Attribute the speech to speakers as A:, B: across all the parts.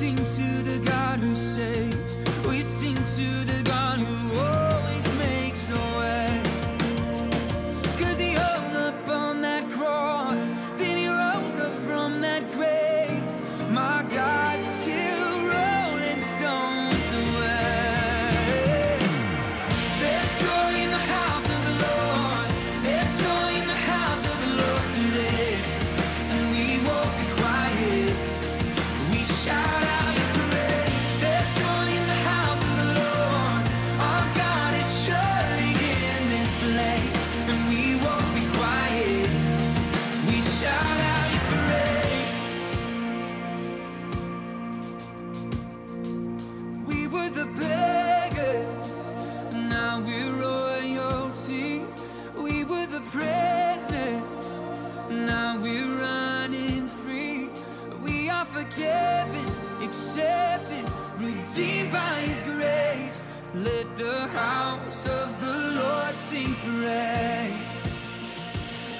A: sing to the God who saves. We sing to the God who always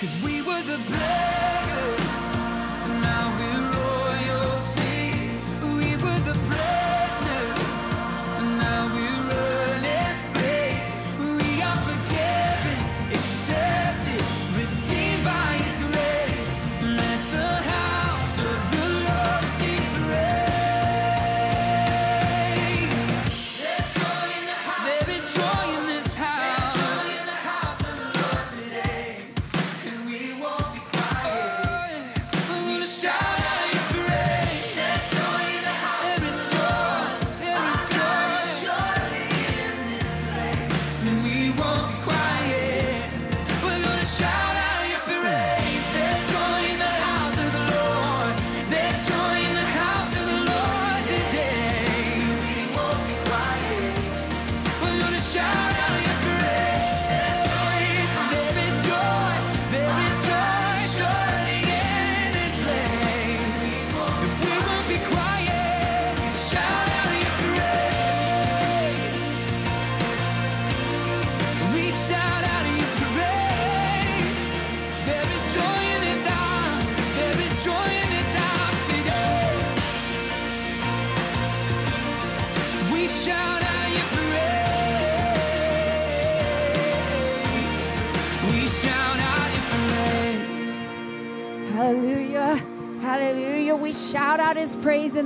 A: Cause we were the beggars,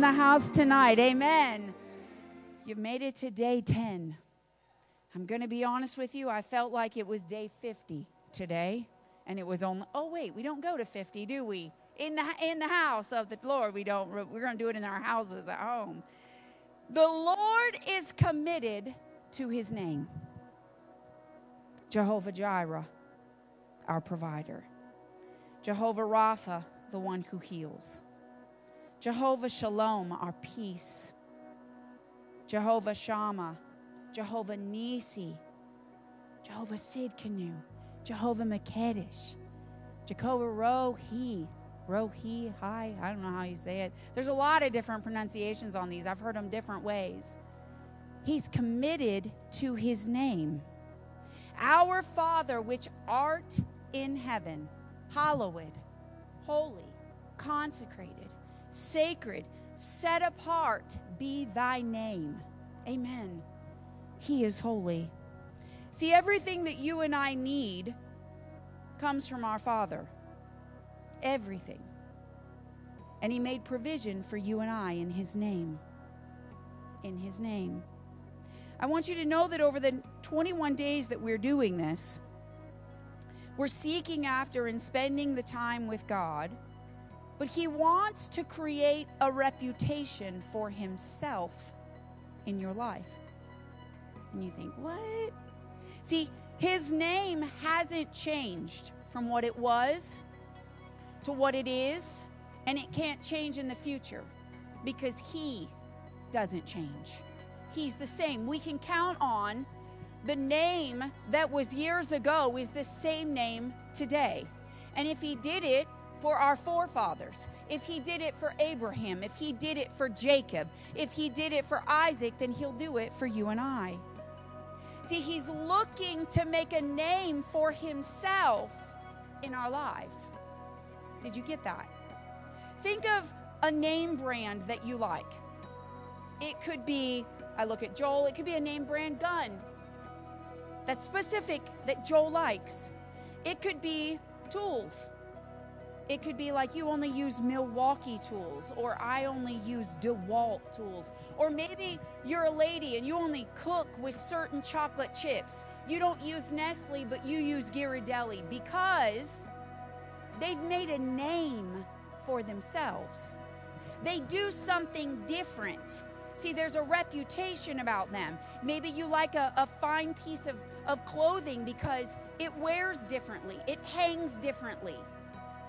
A: the house
B: tonight. Amen. You've made it to day 10. I'm going to be honest with you. I felt like it was day 50 today. And it was only, oh, wait, we don't go to 50, do we? In the, in the house of the Lord, we don't. We're going to do it in our houses at home. The Lord is committed to his name Jehovah Jireh, our provider. Jehovah Rapha, the one who heals. Jehovah Shalom, our peace. Jehovah Shammah, Jehovah Nisi, Jehovah Sidkenu, Jehovah Makedesh, Jehovah Rohi, Rohi, hi, I don't know how you say it. There's a lot of different pronunciations on these. I've heard them different ways. He's committed to his name. Our Father, which art in heaven, hallowed, holy, consecrated, sacred, set apart be thy name. Amen. He is holy. See, everything that you and I need comes from our Father. Everything. And He made provision for you and I in His name. In His name. I want you to know that over the 21 days that we're doing this, we're seeking after and spending the time with God, but He wants to create a reputation for Himself in your life. And you think, what? See, His name hasn't changed from what it was to what it is, and it can't change in the future because He doesn't change. He's the same. We can count on the name that was years ago is the same name today. And if he did it for our forefathers, if he did it for Abraham, if he did it for Jacob, if he did it for Isaac, then he'll do it for you and I. See, he's looking to make a name for himself in our lives. Did you get that? Think of a name brand that you like. It could be, I look at Joel, it could be a name brand gun that's specific that Joel likes. It could be tools. It could be like you only use Milwaukee tools, or I only use DeWalt tools. Or maybe you're a lady and you only cook with certain chocolate chips. You don't use Nestle, but you use Ghirardelli because they've made a name for themselves. They do something different. See, there's a reputation about them. Maybe you like a, a fine piece of, of clothing because it wears differently, it hangs differently,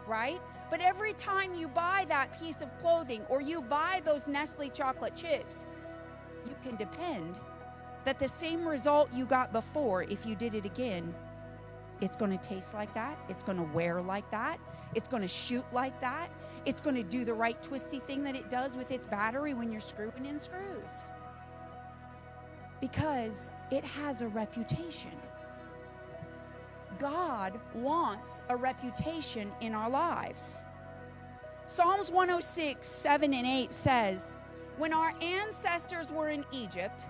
B: right? But every time you buy that piece of clothing or you buy those Nestle chocolate chips, you can depend that the same result you got before, if you did it again, it's going to taste like that. It's going to wear like that. It's going to shoot like that. It's going to do the right twisty thing that it does with its battery when you're screwing in screws. Because it has a reputation. God wants a reputation in our lives. Psalms 106, 7 and 8 says, When our ancestors were in Egypt,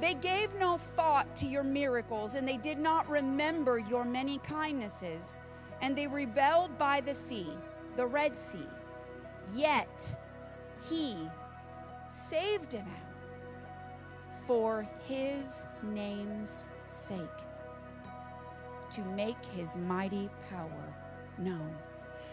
B: they gave no thought to your miracles, and they did not remember your many kindnesses, and they rebelled by the sea, the Red Sea. Yet he saved them for his name's sake, to make his mighty power known.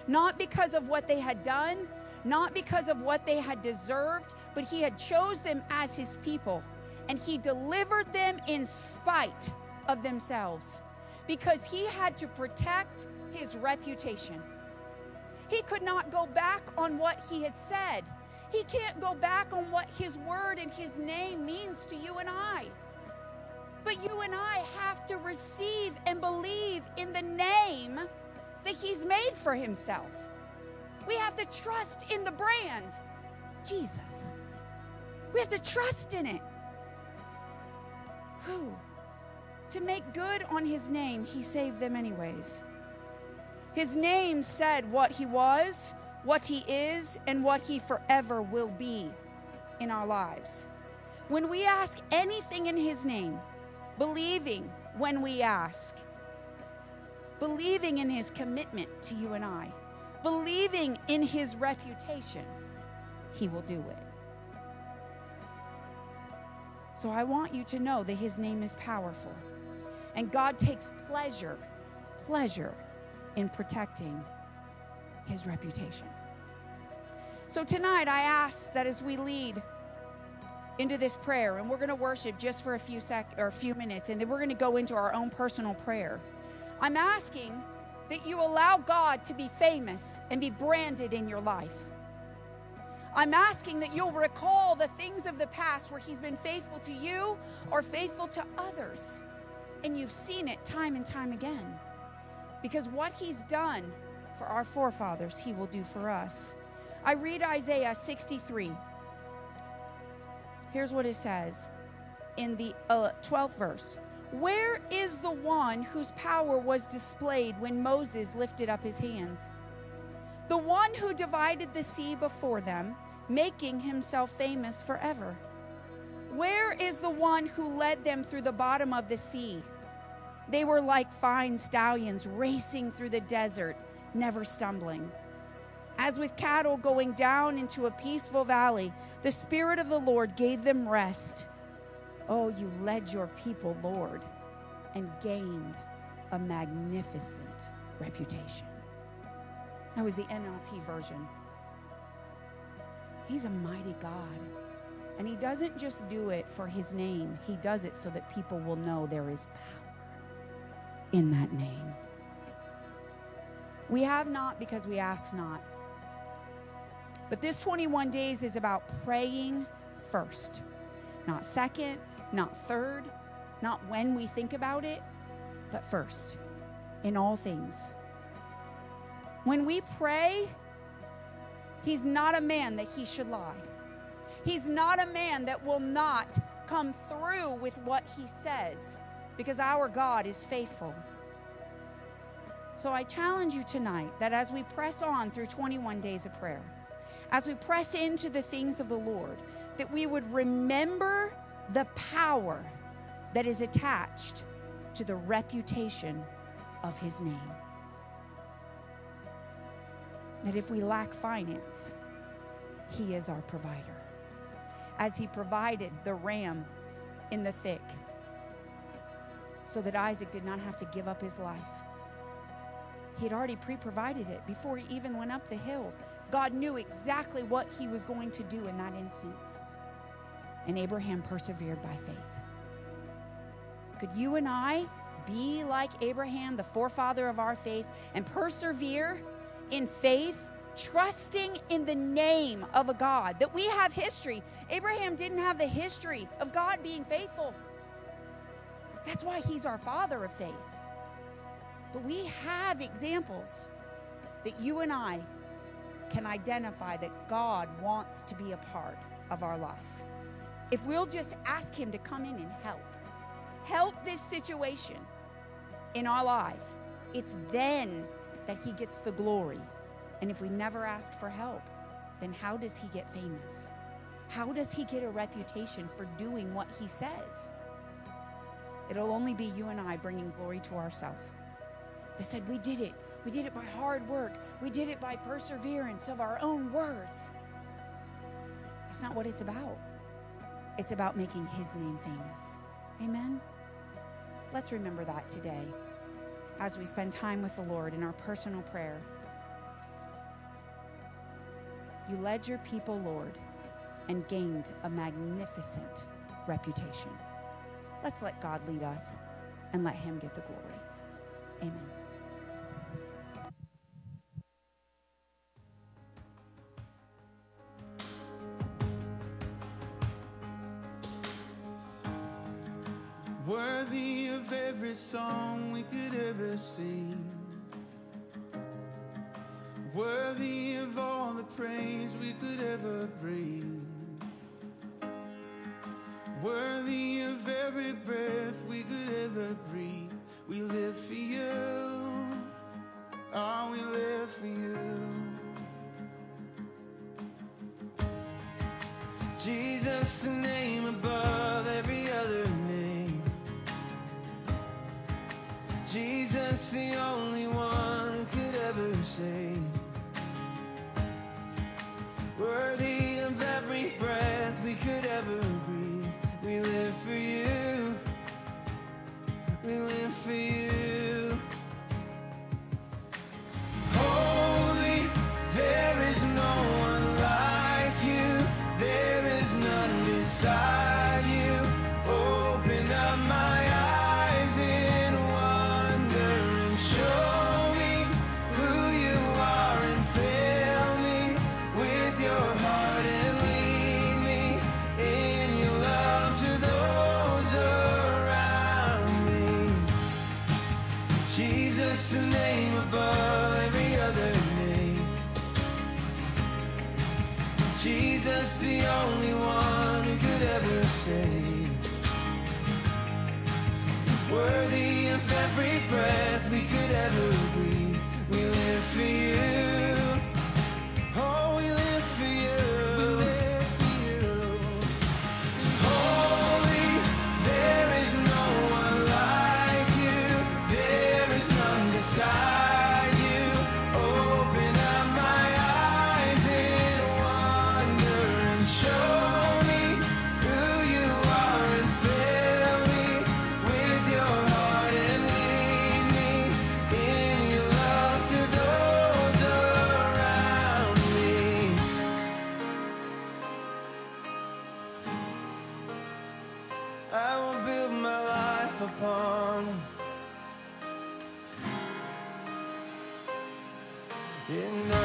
B: Not because of what they had done, not because of what they had deserved, but he had chose them as his people and he delivered them in spite of themselves because he had to protect his reputation. He could not go back on what he had said. He can't go back on what his word and his name means to you and I. But you and I have to receive and believe in the name that he's made for himself. We have to trust in the brand, Jesus. We have to trust in it. Whew. To make good on his name, he saved them anyways. His name said what he was, what he is, and what he forever will be in our lives. When we ask anything in his name, believing when we ask, believing in his commitment to you and I, believing in his reputation, he will do it. So I want you to know that his name is powerful. And God takes pleasure, pleasure in protecting his reputation. So tonight I ask that as we lead into this prayer and we're going to worship just for a few sec or a few minutes and then we're going to go into our own personal prayer. I'm asking that you allow God to be famous and be branded in your life. I'm asking that you'll recall the things of the past where He's been faithful to you or faithful to others. And you've seen it time and time again. Because what He's done for our forefathers, He will do for us. I read Isaiah 63. Here's what it says in the uh, 12th verse Where is the one whose power was displayed when Moses lifted up his hands? The one who divided the sea before them making himself famous forever. Where is the one who led them through the bottom of the sea? They were like fine stallions racing through the desert, never stumbling. As with cattle going down into a peaceful valley, the Spirit of the Lord gave them rest. Oh, you led your people, Lord, and gained a magnificent reputation. That was the NLT version. He's a mighty God. And He doesn't just do it for His name, He does it so that people will know there is power in that name. We have not because we ask not. But this 21 days is about praying first, not second, not third, not when we think about it, but first in all things. When we pray, He's not a man that he should lie. He's not a man that will not come through with what he says because our God is faithful. So I challenge you tonight that as we press on through 21 days of prayer, as we press into the things of the Lord, that we would remember the power that is attached to the reputation of his name. That if we lack finance, he is our provider. As he provided the ram in the thick so that Isaac did not have to give up his life. He had already pre provided it before he even went up the hill. God knew exactly what he was going to do in that instance. And Abraham persevered by faith. Could you and I be like Abraham, the forefather of our faith, and persevere in faith, trusting in the name of a God that we have history? Abraham didn't have the history of God being faithful. That's why he's our father of faith. But we have examples that you and I can identify that God wants to be a part of our life. If we'll just ask Him to come in and help, help this situation in our life, it's then that He gets the glory. And if we never ask for help, then how does He get famous? How does He get a reputation for doing what He says? It'll only be you and I bringing glory to ourselves. They said, We did it. We did it by hard work. We did it by perseverance of our own worth. That's not what it's about. It's about making His name famous. Amen? Let's remember that today as we spend time with the Lord in our personal prayer. You led your people, Lord, and gained a magnificent reputation. Let's let God lead us and let Him get the glory. Amen.
C: Worthy of every song we could ever sing. Worthy of all the praise we could ever bring. Worthy of every breath
A: And I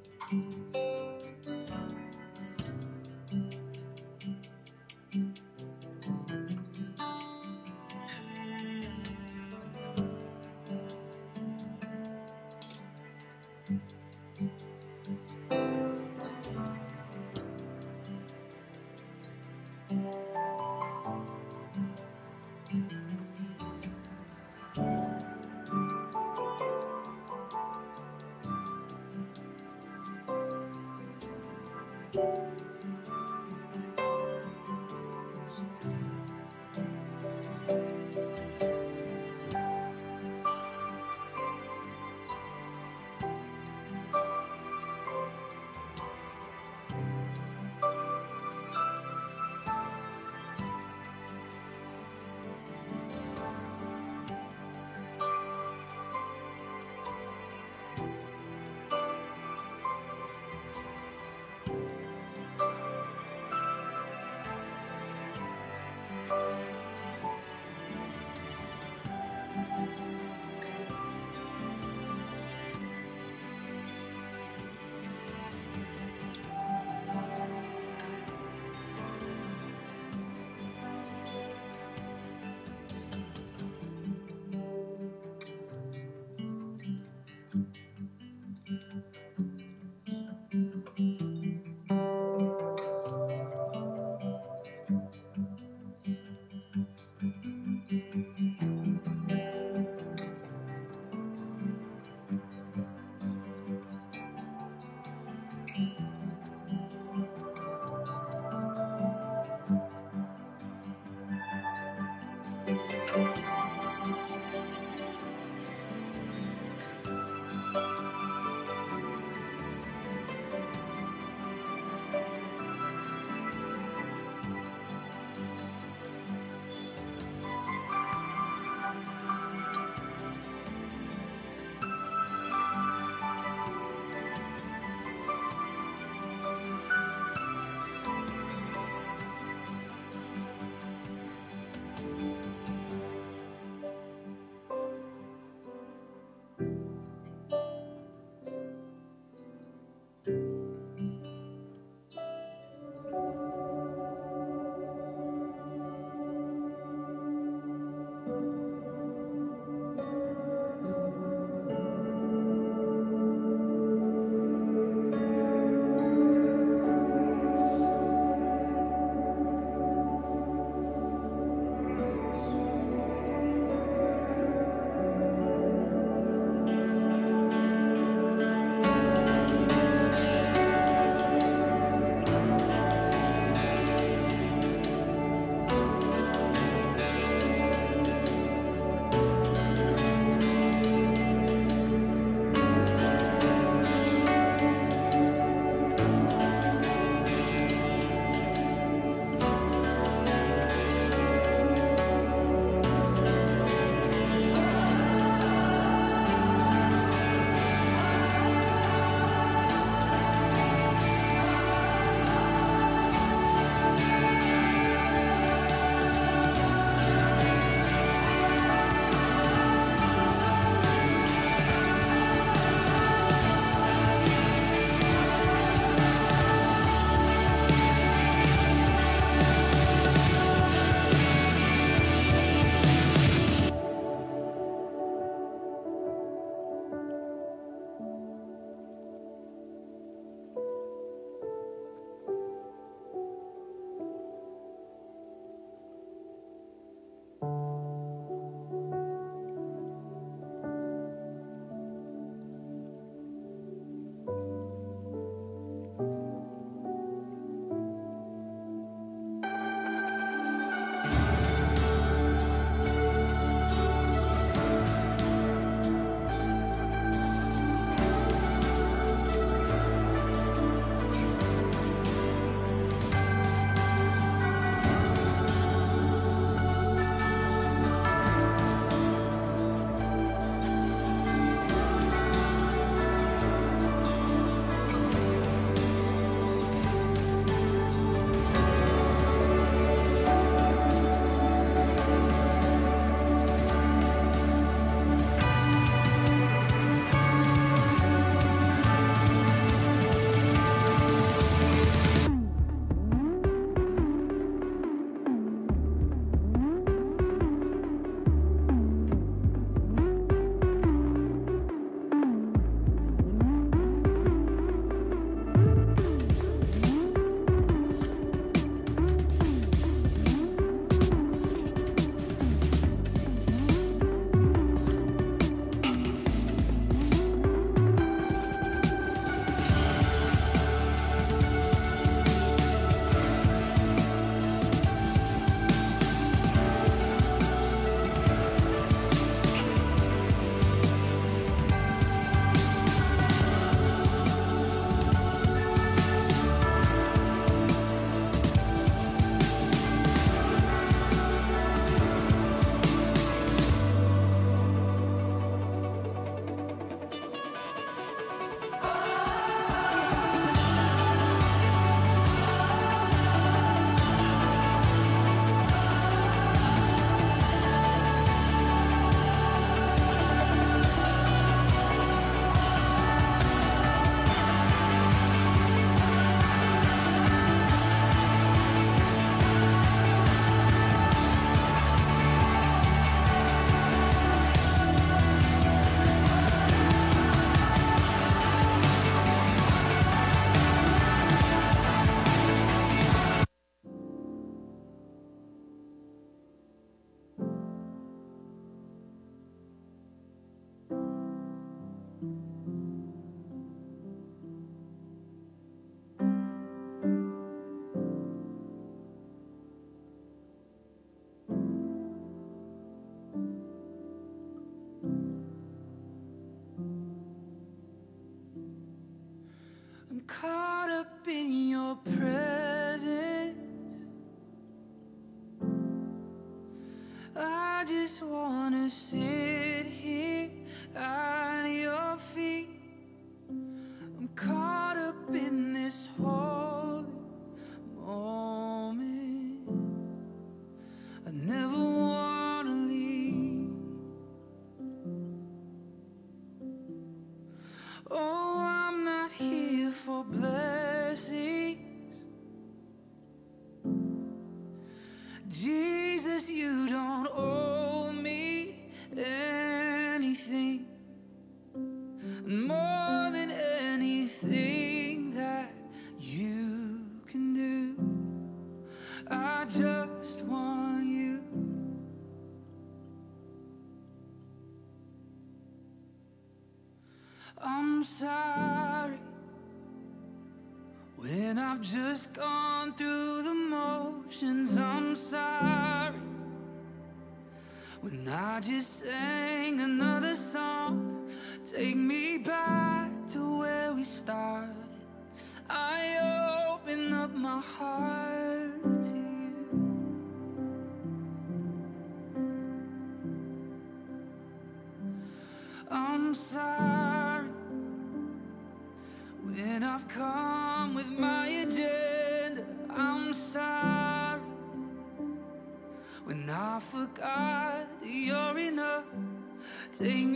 A: sing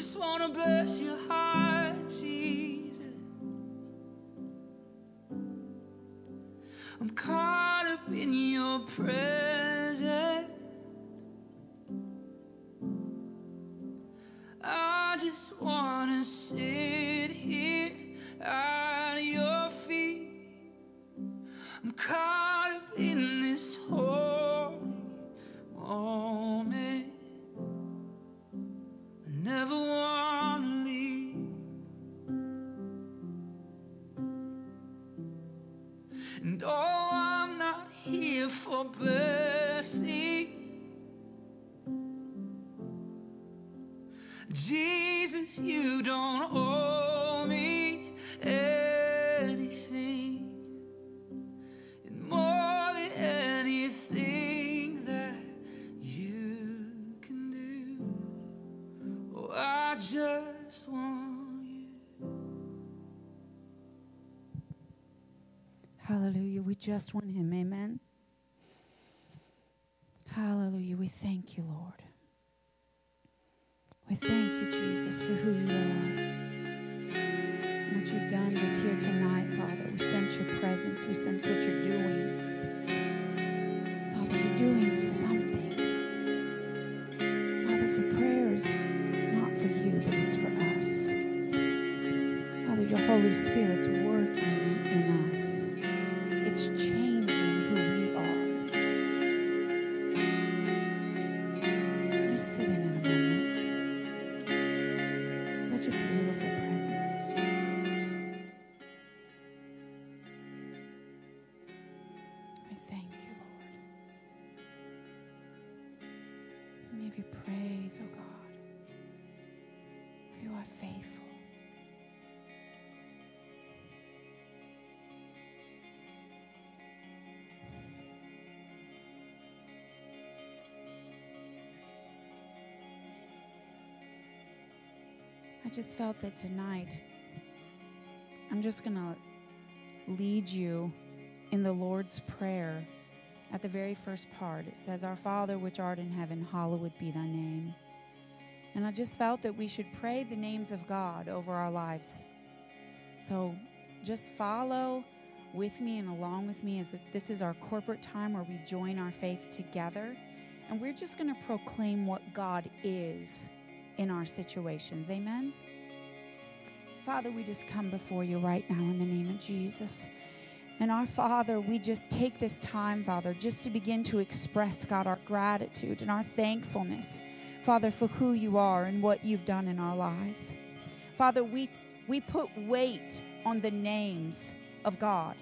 A: just wanna bless your heart, Jesus. I'm caught up in your presence. I just wanna sit here at your feet. I'm caught. And oh, I'm not here for blessing. Just want
B: him. Amen. Hallelujah. We thank you, Lord. We thank you, Jesus, for who you are. What you've done just here tonight, Father. We sense your presence. We sense what you're doing. Father, you're doing something. Father, for prayers, not for you, but it's for us. Father, your Holy Spirit's I just felt that tonight I'm just going to lead you in the Lord's Prayer. At the very first part, it says, Our Father which art in heaven, hallowed be thy name. And I just felt that we should pray the names of God over our lives. So just follow with me and along with me as this is our corporate time where we join our faith together. And we're just going to proclaim what God is in our situations. Amen. Father, we just come before you right now in the name of Jesus. And our Father, we just take this time, Father, just to begin to express, God, our gratitude and our thankfulness, Father, for who you are and what you've done in our lives. Father, we, we put weight on the names of God.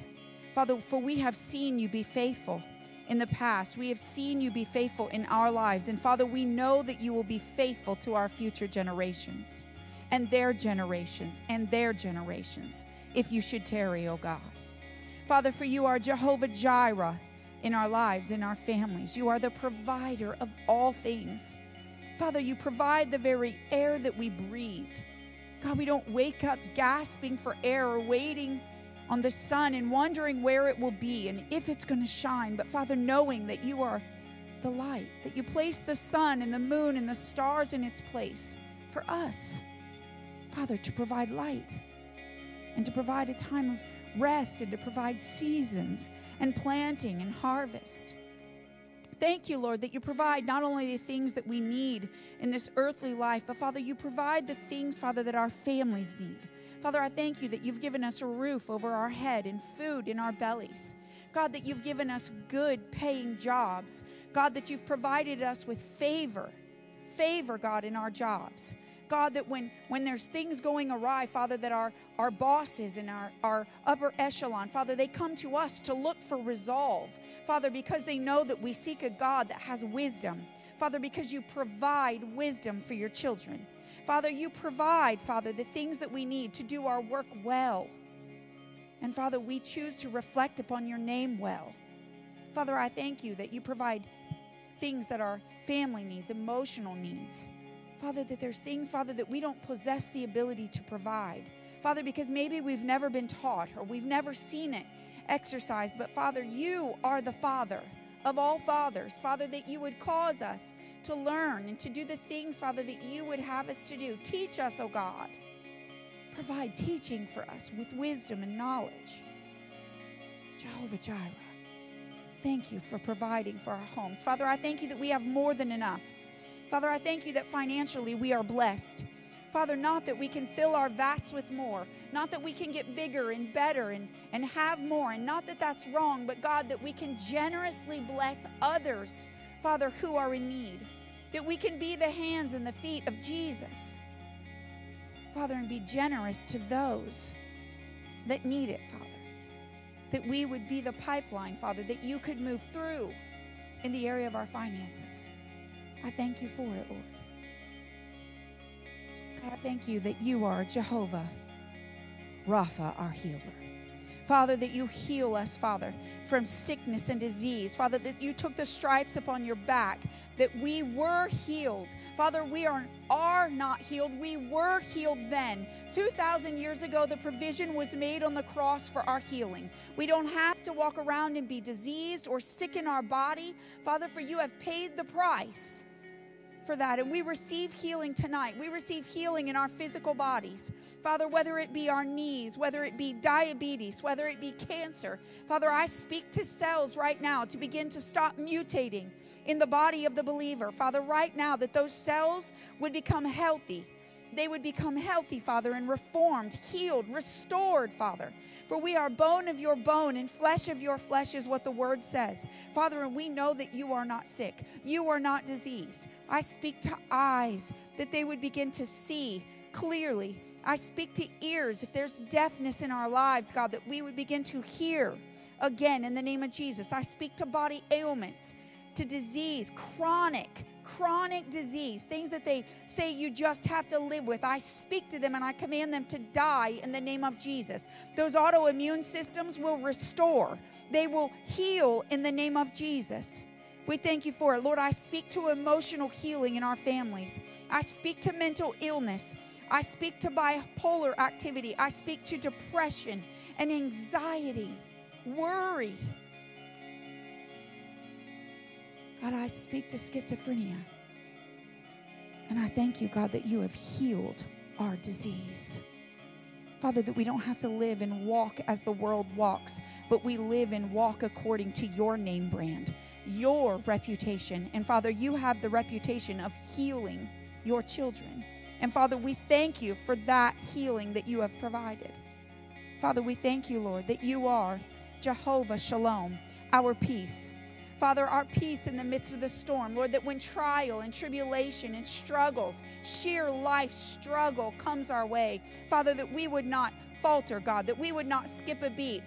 B: Father, for we have seen you be faithful in the past. We have seen you be faithful in our lives. And Father, we know that you will be faithful to our future generations and their generations and their generations if you should tarry, O God. Father, for you are Jehovah Jireh in our lives, in our families. You are the provider of all things. Father, you provide the very air that we breathe. God, we don't wake up gasping for air or waiting on the sun and wondering where it will be and if it's going to shine. But Father, knowing that you are the light, that you place the sun and the moon and the stars in its place for us, Father, to provide light and to provide a time of rest and to provide seasons and planting and harvest. Thank you, Lord, that you provide not only the things that we need in this earthly life, but Father, you provide the things, Father, that our families need. Father, I thank you that you've given us a roof over our head and food in our bellies. God, that you've given us good paying jobs. God, that you've provided us with favor, favor, God, in our jobs. God, that when, when there's things going awry, Father, that our, our bosses and our, our upper echelon, Father, they come to us to look for resolve. Father, because they know that we seek a God that has wisdom. Father, because you provide wisdom for your children. Father, you provide, Father, the things that we need to do our work well. And Father, we choose to reflect upon your name well. Father, I thank you that you provide things that our family needs, emotional needs. Father, that there's things, Father, that we don't possess the ability to provide. Father, because maybe we've never been taught or we've never seen it exercised. But Father, you are the Father of all fathers. Father, that you would cause us to learn and to do the things, Father, that you would have us to do. Teach us, oh God. Provide teaching for us with wisdom and knowledge. Jehovah Jireh, thank you for providing for our homes. Father, I thank you that we have more than enough. Father, I thank you that financially we are blessed. Father, not that we can fill our vats with more, not that we can get bigger and better and, and have more, and not that that's wrong, but God, that we can generously bless others, Father, who are in need. That we can be the hands and the feet of Jesus, Father, and be generous to those that need it, Father. That we would be the pipeline, Father, that you could move through in the area of our finances. I thank you for it, Lord. God, I thank you that you are Jehovah Rapha, our healer. Father, that you heal us, Father, from sickness and disease. Father, that you took the stripes upon your back, that we were healed. Father, we are, are not healed. We were healed then. 2,000 years ago, the provision was made on the cross for our healing. We don't have to walk around and be diseased or sick in our body. Father, for you have paid the price for that. And we receive healing tonight. We receive healing in our physical bodies. Father, whether it be our knees, whether it be diabetes, whether it be cancer. Father, I speak to cells right now to begin to stop mutating in the body of the believer. Father, right now, that those cells would become healthy they would become healthy, Father, and reformed, healed, restored, Father. For we are bone of your bone and flesh of your flesh, is what the word says. Father, and we know that you are not sick, you are not diseased. I speak to eyes that they would begin to see clearly. I speak to ears, if there's deafness in our lives, God, that we would begin to hear again in the name of Jesus. I speak to body ailments, to disease, chronic chronic disease, things that they say you just have to live with, I speak to them and I command them to die in the name of Jesus. Those autoimmune systems will restore, they will heal in the name of Jesus. We thank you for it. Lord, I speak to emotional healing in our families. I speak to mental illness. I speak to bipolar activity. I speak to depression and anxiety, worry. God, I speak to schizophrenia. And I thank you, God, that you have healed our disease. Father, that we don't have to live and walk as the world walks, but we live and walk according to your name brand, your reputation. And Father, you have the reputation of healing your children. And Father, we thank you for that healing that you have provided. Father, we thank you, Lord, that you are Jehovah Shalom, our peace. Father, our peace in the midst of the storm. Lord, that when trial and tribulation and struggles, sheer life struggle comes our way, Father, that we would not falter, God, that we would not skip a beat.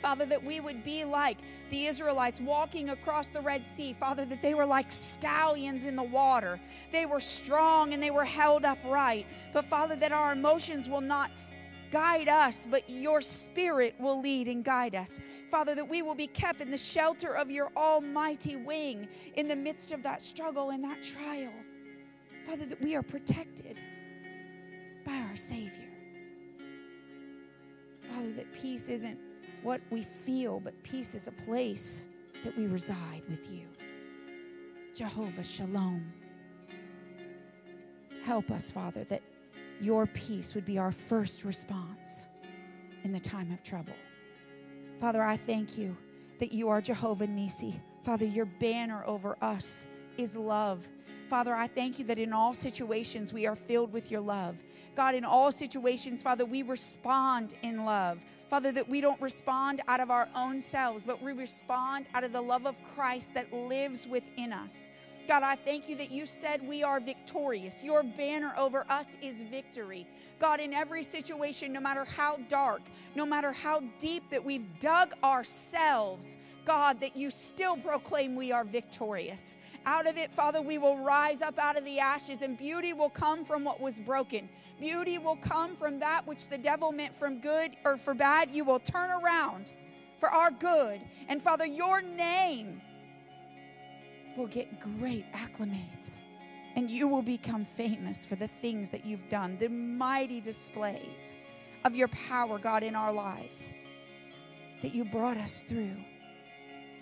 B: Father, that we would be like the Israelites walking across the Red Sea. Father, that they were like stallions in the water. They were strong and they were held upright. But Father, that our emotions will not guide us, but your spirit will lead and guide us. Father, that we will be kept in the shelter of your almighty wing in the midst of that struggle and that trial. Father, that we are protected by our Savior. Father, that peace isn't what we feel, but peace is a place that we reside with you. Jehovah Shalom. Help us, Father, that your peace would be our first response in the time of trouble. Father, I thank you that you are Jehovah Nisi. Father, your banner over us is love. Father, I thank you that in all situations we are filled with your love. God, in all situations, Father, we respond in love. Father, that we don't respond out of our own selves, but we respond out of the love of Christ that lives within us. God, I thank you that you said we are victorious. Your banner over us is victory. God, in every situation, no matter how dark, no matter how deep that we've dug ourselves, God, that you still proclaim we are victorious. Out of it, Father, we will rise up out of the ashes, and beauty will come from what was broken. Beauty will come from that which the devil meant from good or for bad. You will turn around for our good. And Father, your name will get great acclimates. And you will become famous for the things that you've done, the mighty displays of your power, God, in our lives that you brought us through.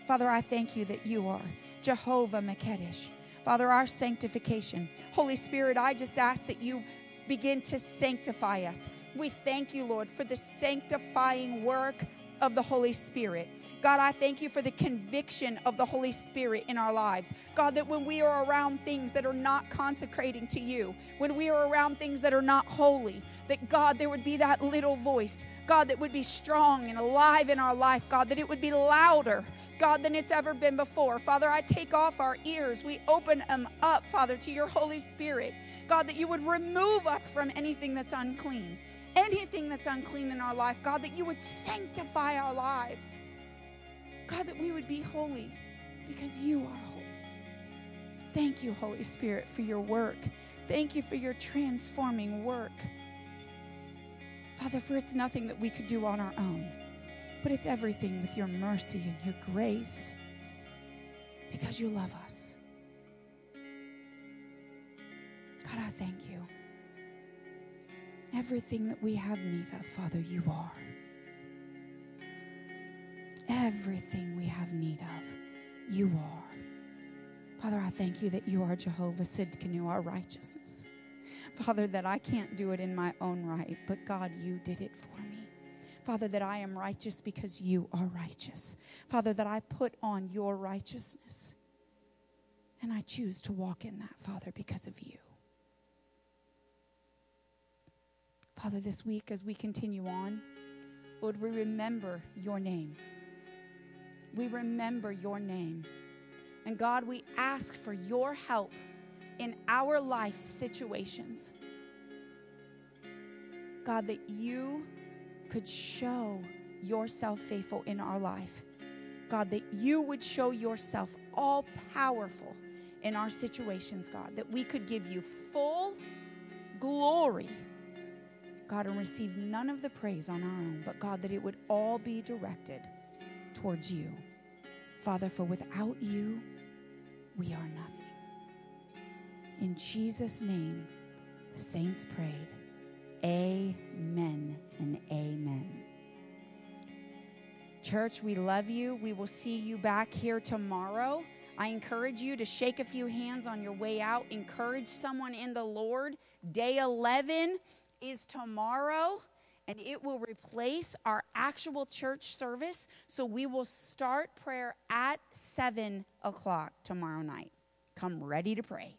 B: Father, I thank you that you are Jehovah Makedesh. Father, our sanctification. Holy Spirit, I just ask that you begin to sanctify us. We thank you, Lord, for the sanctifying work of the Holy Spirit. God, I thank you for the conviction of the Holy Spirit in our lives. God, that when we are around things that are not consecrating to you, when we are around things that are not holy, that God, there would be that little voice God, that would be strong and alive in our life, God, that it would be louder, God, than it's ever been before. Father, I take off our ears. We open them up, Father, to your Holy Spirit. God, that you would remove us from anything that's unclean, anything that's unclean in our life. God, that you would sanctify our lives. God, that we would be holy because you are holy. Thank you, Holy Spirit, for your work. Thank you for your transforming work. Father, for it's nothing that we could do on our own, but it's everything with your mercy and your grace because you love us. God, I thank you. Everything that we have need of, Father, you are. Everything we have need of, you are. Father, I thank you that you are Jehovah Tsidkenu, our righteousness. Father, that I can't do it in my own right, but God, you did it for me. Father, that I am righteous because you are righteous. Father, that I put on your righteousness. And I choose to walk in that, Father, because of you. Father, this week as we continue on, Lord, we remember your name. We remember your name. And God, we ask for your help in our life situations. God, that you could show yourself faithful in our life. God, that you would show yourself all powerful in our situations, God, that we could give you full glory, God, and receive none of the praise on our own, but God, that it would all be directed towards you. Father, for without you, we are nothing. In Jesus' name, the saints prayed. Amen and amen. Church, we love you. We will see you back here tomorrow. I encourage you to shake a few hands on your way out. Encourage someone in the Lord. Day 11 is tomorrow, and it will replace our actual church service. So we will start prayer at 7 o'clock tomorrow night. Come ready to pray.